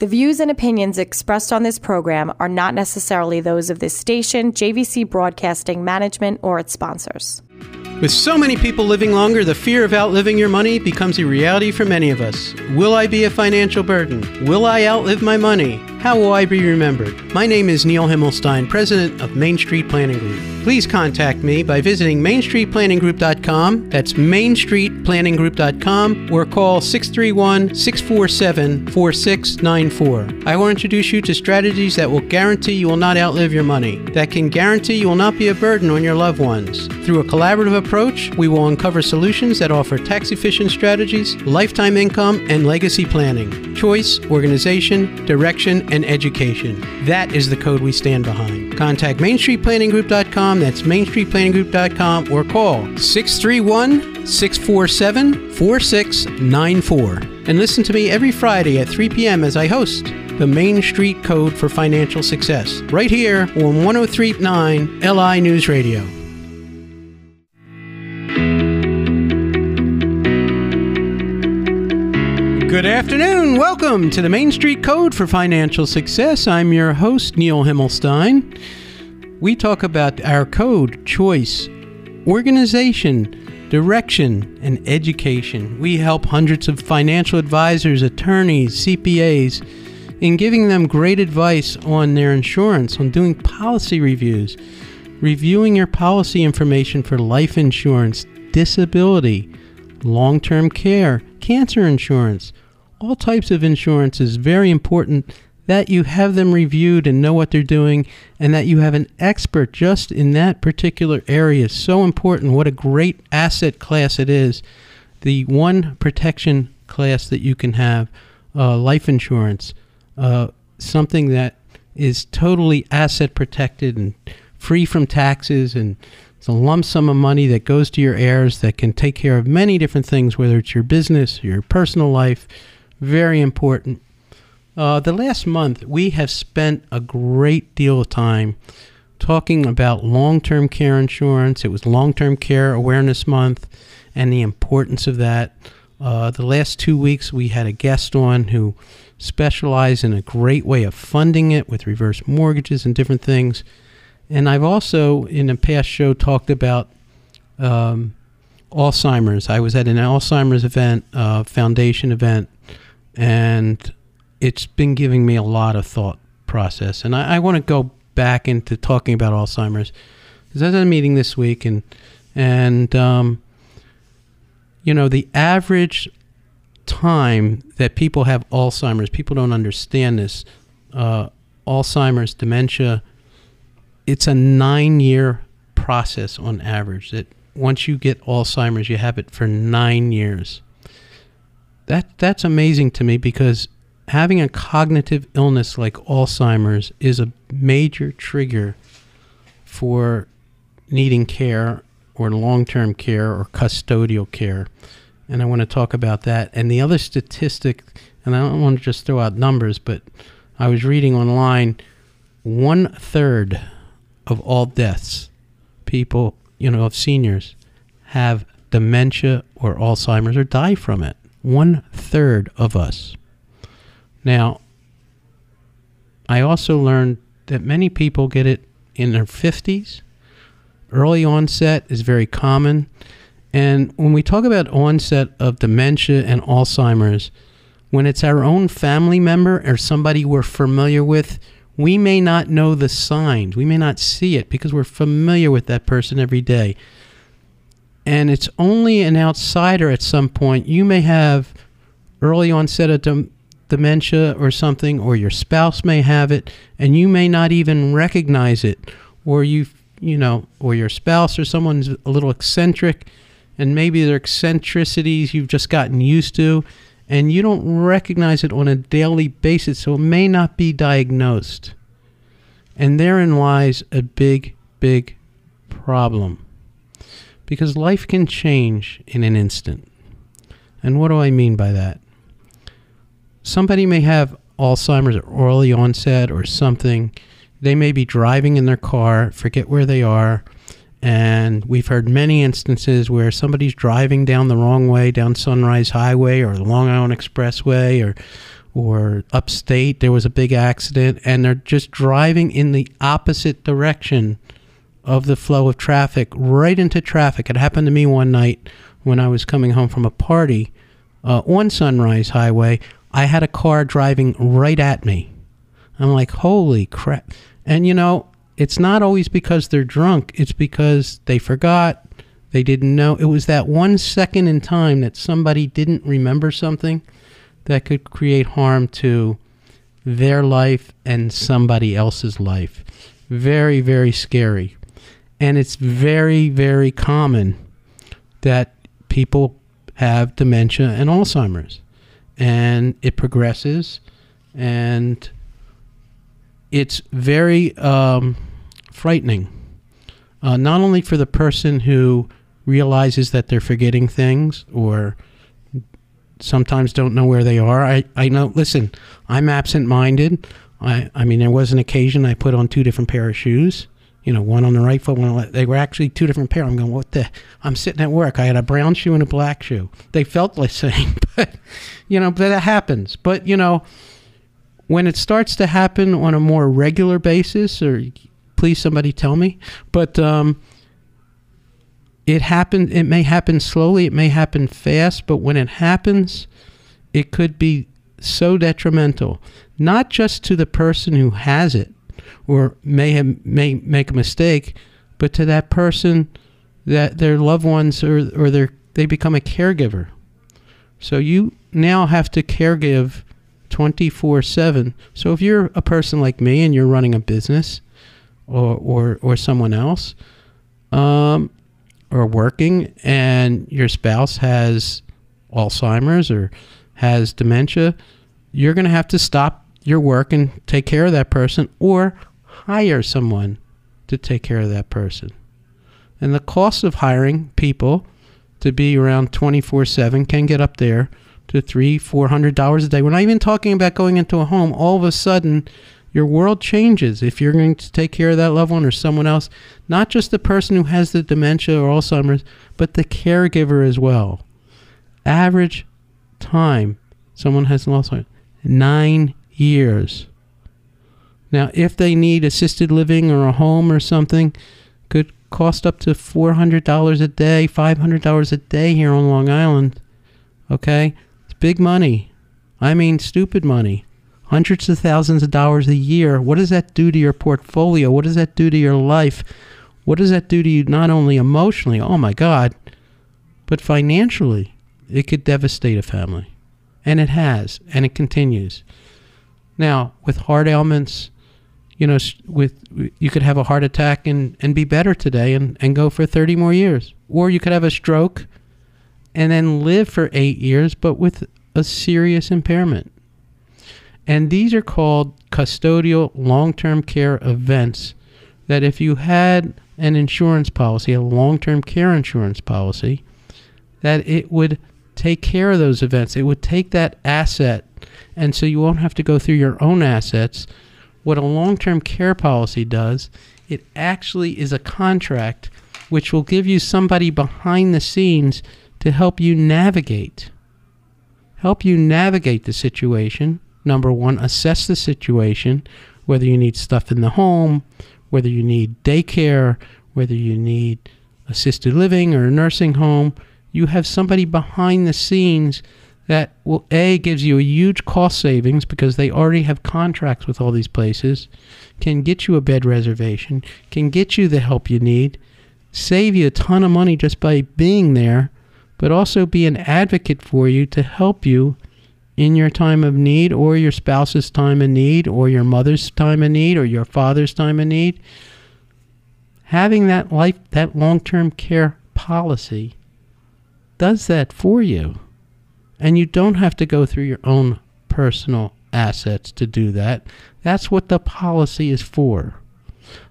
The views and opinions expressed on this program are not necessarily those of this station, JVC Broadcasting Management, or its sponsors. With so many people living longer, the fear of outliving your money becomes a reality for many of us. Will I be a financial burden? Will I outlive my money? How will I be remembered? My name is Neil Himmelstein, president of Main Street Planning Group. Please contact me by visiting mainstreetplanninggroup.com. That's mainstreetplanninggroup.com or call 631 647 4694. I will introduce you to strategies that will guarantee you will not outlive your money, that can guarantee you will not be a burden on your loved ones. Through a collaborative approach, we will uncover solutions that offer tax efficient strategies, lifetime income, and legacy planning, choice, organization, direction, and education. That is the code we stand behind. Contact MainStreetPlanningGroup.com. That's MainStreetPlanningGroup.com or call 631 647 4694. And listen to me every Friday at 3 p.m. as I host the Main Street Code for Financial Success, right here on 1039 LI News Radio. Good afternoon. Welcome to the Main Street Code for Financial Success. I'm your host, Neil Himmelstein. We talk about our code, choice, organization, direction, and education. We help hundreds of financial advisors, attorneys, CPAs in giving them great advice on their insurance, on doing policy reviews, reviewing your policy information for life insurance, disability, long term care, cancer insurance all types of insurance is very important that you have them reviewed and know what they're doing and that you have an expert just in that particular area. Is so important what a great asset class it is the one protection class that you can have uh, life insurance uh, something that is totally asset protected and free from taxes and it's a lump sum of money that goes to your heirs that can take care of many different things whether it's your business your personal life very important. Uh, the last month, we have spent a great deal of time talking about long term care insurance. It was Long Term Care Awareness Month and the importance of that. Uh, the last two weeks, we had a guest on who specialized in a great way of funding it with reverse mortgages and different things. And I've also, in a past show, talked about um, Alzheimer's. I was at an Alzheimer's event, uh, foundation event and it's been giving me a lot of thought process. And I, I want to go back into talking about Alzheimer's because I was at a meeting this week, and and um, you know the average time that people have Alzheimer's, people don't understand this. Uh, Alzheimer's, dementia, it's a nine-year process on average. That once you get Alzheimer's, you have it for nine years that that's amazing to me because having a cognitive illness like Alzheimer's is a major trigger for needing care or long-term care or custodial care. And I want to talk about that. And the other statistic, and I don't want to just throw out numbers, but I was reading online one third of all deaths, people, you know, of seniors, have dementia or Alzheimer's or die from it one third of us. Now, I also learned that many people get it in their 50s. Early onset is very common. And when we talk about onset of dementia and Alzheimer's, when it's our own family member or somebody we're familiar with, we may not know the signs. We may not see it because we're familiar with that person every day and it's only an outsider at some point. You may have early onset of dem- dementia or something, or your spouse may have it, and you may not even recognize it, or you, you know, or your spouse or someone's a little eccentric, and maybe their eccentricities you've just gotten used to, and you don't recognize it on a daily basis, so it may not be diagnosed. And therein lies a big, big problem because life can change in an instant. And what do I mean by that? Somebody may have Alzheimer's or early onset or something. They may be driving in their car, forget where they are, and we've heard many instances where somebody's driving down the wrong way, down Sunrise Highway or the Long Island Expressway or or upstate there was a big accident and they're just driving in the opposite direction of the flow of traffic right into traffic. It happened to me one night when I was coming home from a party uh, on Sunrise Highway. I had a car driving right at me. I'm like, holy crap. And you know, it's not always because they're drunk, it's because they forgot, they didn't know. It was that one second in time that somebody didn't remember something that could create harm to their life and somebody else's life. Very, very scary. And it's very, very common that people have dementia and Alzheimer's. And it progresses and it's very um, frightening. Uh, not only for the person who realizes that they're forgetting things or sometimes don't know where they are. I, I know, listen, I'm absent minded. I, I mean, there was an occasion I put on two different pair of shoes. You know, one on the right foot, one on the left. They were actually two different pair. I'm going, what the? I'm sitting at work. I had a brown shoe and a black shoe. They felt the same, but, you know, but that happens. But, you know, when it starts to happen on a more regular basis, or please somebody tell me, but, um, it happen it may happen slowly it may happen fast but when it happens it could be so detrimental not just to the person who has it or may have, may make a mistake but to that person that their loved ones or or their they become a caregiver. So you now have to caregive 24/7 so if you're a person like me and you're running a business or or or someone else um or working and your spouse has Alzheimer's or has dementia, you're going to have to stop your work and take care of that person or hire someone to take care of that person. And the cost of hiring people to be around 24 7 can get up there to three, four hundred dollars a day. We're not even talking about going into a home. All of a sudden, your world changes if you're going to take care of that loved one or someone else, not just the person who has the dementia or Alzheimer's, but the caregiver as well. Average time someone has an Alzheimer's, nine years. Now, if they need assisted living or a home or something, could cost up to $400 a day, $500 a day here on Long Island. Okay? It's big money. I mean, stupid money hundreds of thousands of dollars a year. What does that do to your portfolio? What does that do to your life? What does that do to you not only emotionally, oh my God, but financially? It could devastate a family. And it has, and it continues. Now, with heart ailments, you know, with you could have a heart attack and, and be better today and, and go for 30 more years. Or you could have a stroke and then live for eight years, but with a serious impairment. And these are called custodial long term care events that if you had an insurance policy, a long term care insurance policy, that it would take care of those events. It would take that asset, and so you won't have to go through your own assets. What a long term care policy does, it actually is a contract which will give you somebody behind the scenes to help you navigate. Help you navigate the situation number one, assess the situation, whether you need stuff in the home, whether you need daycare, whether you need assisted living or a nursing home. You have somebody behind the scenes that will a gives you a huge cost savings because they already have contracts with all these places, can get you a bed reservation, can get you the help you need, save you a ton of money just by being there, but also be an advocate for you to help you in your time of need or your spouse's time of need or your mother's time of need or your father's time of need. Having that life that long-term care policy does that for you and you don't have to go through your own personal assets to do that. That's what the policy is for.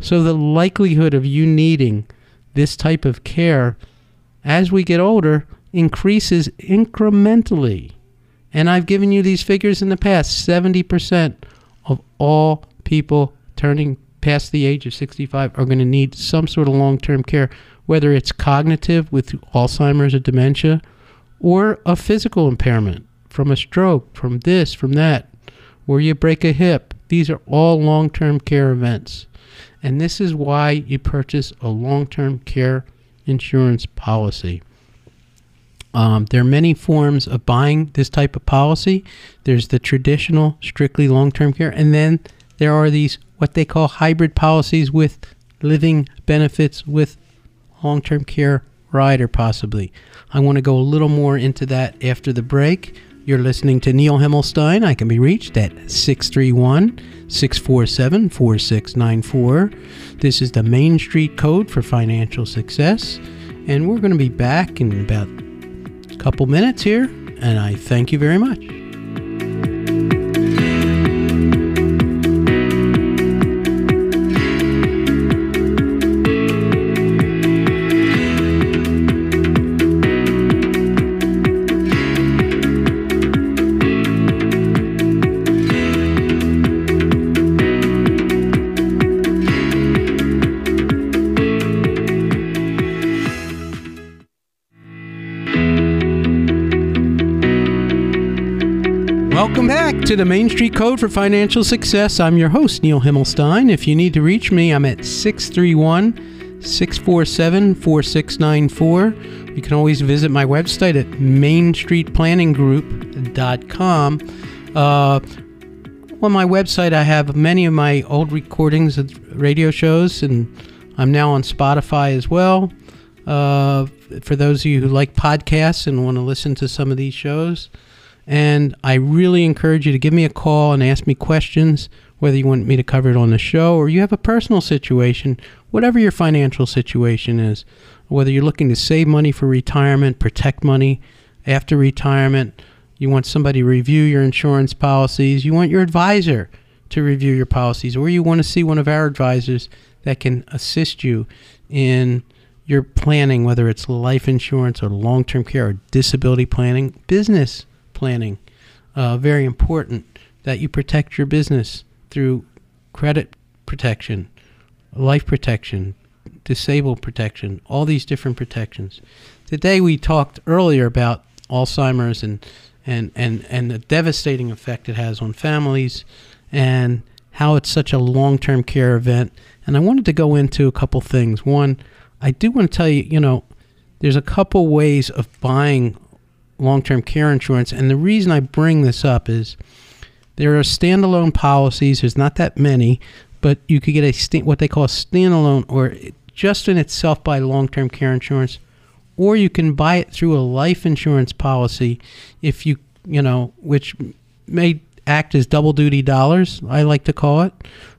So the likelihood of you needing this type of care as we get older increases incrementally. And I've given you these figures in the past 70% of all people turning past the age of 65 are going to need some sort of long term care, whether it's cognitive with Alzheimer's or dementia, or a physical impairment from a stroke, from this, from that. or you break a hip. These are all long term care events. And this is why you purchase a long term care insurance policy. Um, there are many forms of buying this type of policy. There's the traditional, strictly long term care, and then there are these what they call hybrid policies with living benefits with long term care rider, possibly. I want to go a little more into that after the break. You're listening to Neil Himmelstein. I can be reached at 631 647 4694. This is the Main Street Code for Financial Success. And we're going to be back in about a couple minutes here. And I thank you very much. To the Main Street Code for Financial Success. I'm your host, Neil Himmelstein. If you need to reach me, I'm at 631 647 4694. You can always visit my website at mainstreetplanninggroup.com. Uh, on my website, I have many of my old recordings of radio shows, and I'm now on Spotify as well. Uh, for those of you who like podcasts and want to listen to some of these shows, and I really encourage you to give me a call and ask me questions, whether you want me to cover it on the show or you have a personal situation, whatever your financial situation is, whether you're looking to save money for retirement, protect money after retirement, you want somebody to review your insurance policies, you want your advisor to review your policies, or you want to see one of our advisors that can assist you in your planning, whether it's life insurance or long term care or disability planning, business planning. Uh, very important that you protect your business through credit protection, life protection, disabled protection, all these different protections. Today we talked earlier about Alzheimer's and and, and, and the devastating effect it has on families and how it's such a long term care event. And I wanted to go into a couple things. One, I do want to tell you, you know, there's a couple ways of buying long term care insurance. And the reason I bring this up is there are standalone policies, there's not that many, but you could get a sta- what they call a standalone or just in itself by long term care insurance, or you can buy it through a life insurance policy if you, you know, which may act as double duty dollars, I like to call it.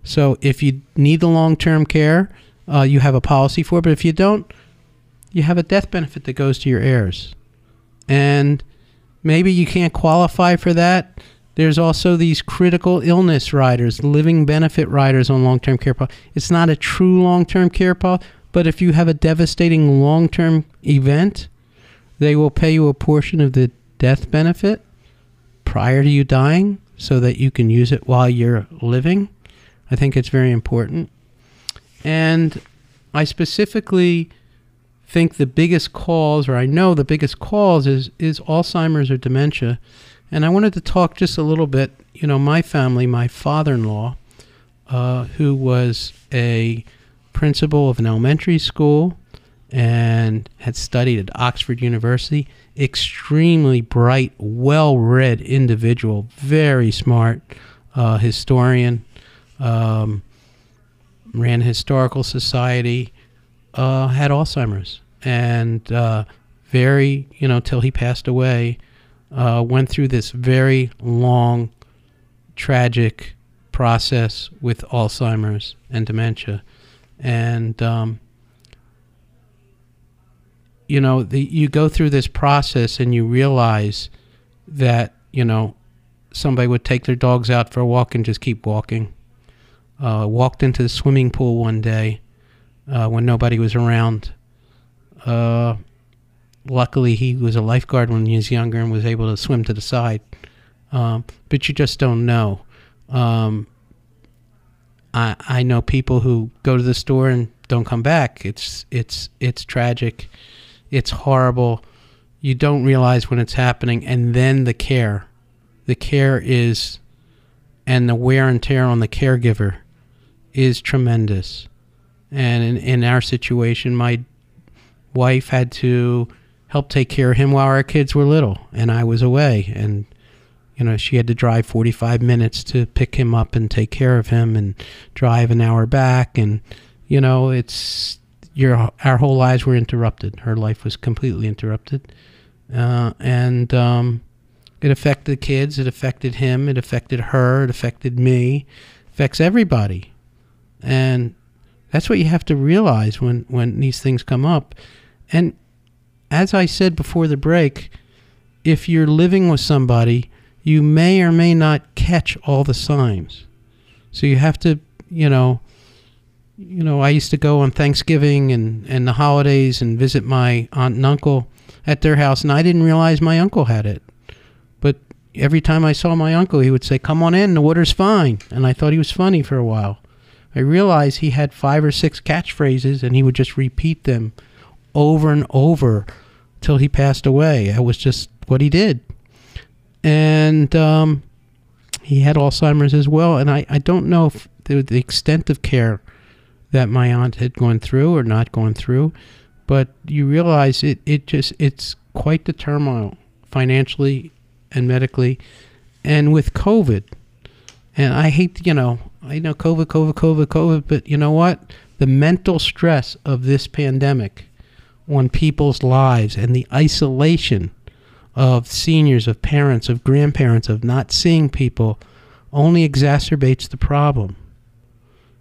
So if you need the long term care, uh, you have a policy for it, but if you don't, you have a death benefit that goes to your heirs and maybe you can't qualify for that. There's also these critical illness riders, living benefit riders on long term care policy. It's not a true long term care policy, but if you have a devastating long term event, they will pay you a portion of the death benefit prior to you dying so that you can use it while you're living. I think it's very important. And I specifically think the biggest cause, or I know the biggest cause, is is Alzheimer's or dementia. And I wanted to talk just a little bit. You know, my family, my father-in-law, uh, who was a principal of an elementary school and had studied at Oxford University, extremely bright, well-read individual, very smart uh, historian, um, ran a historical society uh, had Alzheimer's and uh, very, you know, till he passed away, uh, went through this very long, tragic process with Alzheimer's and dementia. And, um, you know, the, you go through this process and you realize that, you know, somebody would take their dogs out for a walk and just keep walking. Uh, walked into the swimming pool one day uh, when nobody was around. Uh, luckily, he was a lifeguard when he was younger and was able to swim to the side. Um, but you just don't know. Um, I I know people who go to the store and don't come back. It's it's it's tragic. It's horrible. You don't realize when it's happening, and then the care, the care is and the wear and tear on the caregiver is tremendous. And in, in our situation, my wife had to help take care of him while our kids were little, and I was away. And you know, she had to drive 45 minutes to pick him up and take care of him, and drive an hour back. And you know, it's your our whole lives were interrupted. Her life was completely interrupted, uh, and um, it affected the kids. It affected him. It affected her. It affected me. Affects everybody, and that's what you have to realize when when these things come up. And as I said before the break, if you're living with somebody, you may or may not catch all the signs. So you have to, you know, you know, I used to go on Thanksgiving and, and the holidays and visit my aunt and uncle at their house, and I didn't realize my uncle had it. But every time I saw my uncle, he would say, Come on in, the water's fine. And I thought he was funny for a while. I realized he had five or six catchphrases, and he would just repeat them over and over till he passed away. That was just what he did. And um, he had Alzheimer's as well. And I, I don't know if the, the extent of care that my aunt had gone through or not gone through, but you realize it, it just, it's quite the turmoil financially and medically. And with COVID, and I hate, you know, I know COVID, COVID, COVID, COVID, but you know what? The mental stress of this pandemic on people's lives and the isolation of seniors, of parents, of grandparents, of not seeing people only exacerbates the problem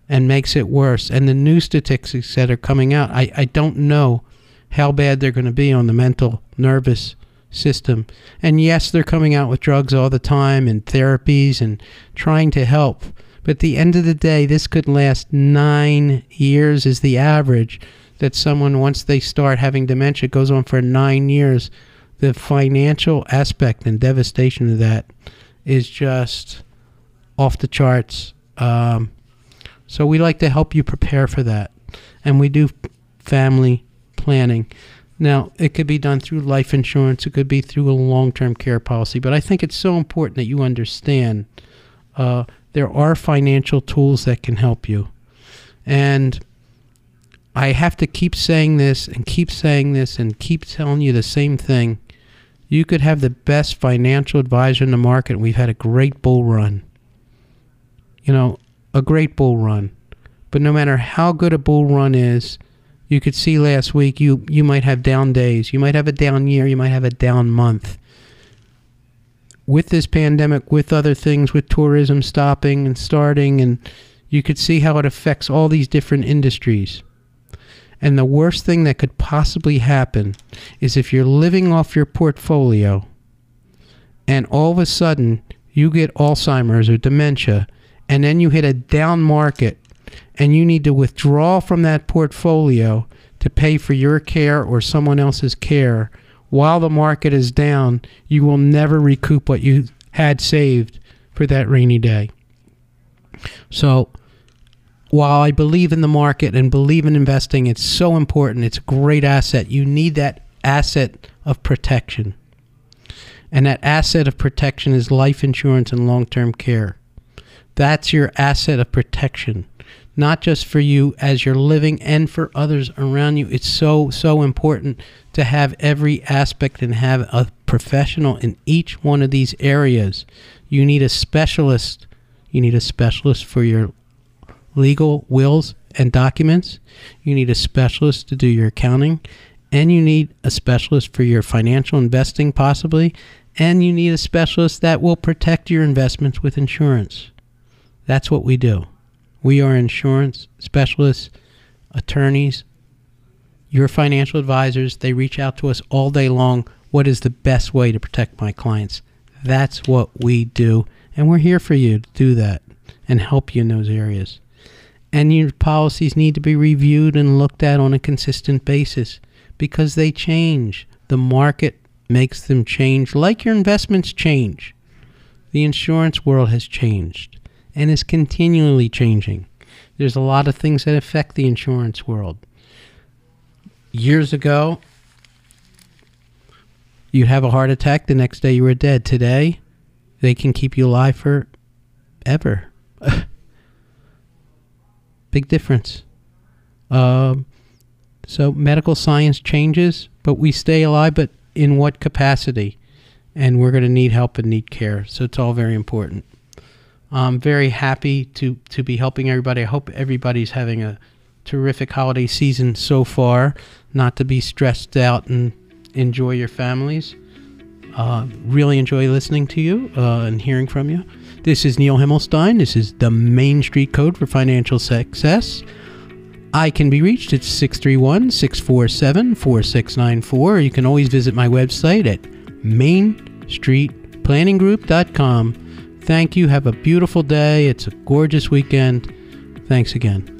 and makes it worse. And the new statistics that are coming out, I, I don't know how bad they're going to be on the mental nervous system. And yes, they're coming out with drugs all the time and therapies and trying to help. But at the end of the day, this could last nine years, is the average that someone, once they start having dementia, goes on for nine years. The financial aspect and devastation of that is just off the charts. Um, so we like to help you prepare for that. And we do family planning. Now, it could be done through life insurance, it could be through a long term care policy, but I think it's so important that you understand uh, there are financial tools that can help you. And I have to keep saying this and keep saying this and keep telling you the same thing. You could have the best financial advisor in the market. We've had a great bull run. You know, a great bull run. But no matter how good a bull run is, you could see last week you you might have down days. You might have a down year, you might have a down month. With this pandemic, with other things, with tourism stopping and starting and you could see how it affects all these different industries. And the worst thing that could possibly happen is if you're living off your portfolio and all of a sudden you get Alzheimer's or dementia and then you hit a down market and you need to withdraw from that portfolio to pay for your care or someone else's care while the market is down, you will never recoup what you had saved for that rainy day. So, while I believe in the market and believe in investing, it's so important. It's a great asset. You need that asset of protection. And that asset of protection is life insurance and long term care. That's your asset of protection, not just for you as you're living and for others around you. It's so, so important to have every aspect and have a professional in each one of these areas. You need a specialist. You need a specialist for your legal wills and documents. You need a specialist to do your accounting. And you need a specialist for your financial investing, possibly. And you need a specialist that will protect your investments with insurance. That's what we do. We are insurance specialists, attorneys, your financial advisors. They reach out to us all day long. What is the best way to protect my clients? That's what we do. And we're here for you to do that and help you in those areas and your policies need to be reviewed and looked at on a consistent basis because they change. The market makes them change, like your investments change. The insurance world has changed and is continually changing. There's a lot of things that affect the insurance world. Years ago, you'd have a heart attack, the next day you were dead. Today, they can keep you alive for ever. Big difference. Um, so medical science changes, but we stay alive, but in what capacity? And we're going to need help and need care. So it's all very important. I'm very happy to, to be helping everybody. I hope everybody's having a terrific holiday season so far, not to be stressed out and enjoy your families. Uh, really enjoy listening to you uh, and hearing from you. This is Neil Himmelstein. This is the Main Street Code for Financial Success. I can be reached at 631 647 4694. You can always visit my website at mainstreetplanninggroup.com. Thank you. Have a beautiful day. It's a gorgeous weekend. Thanks again.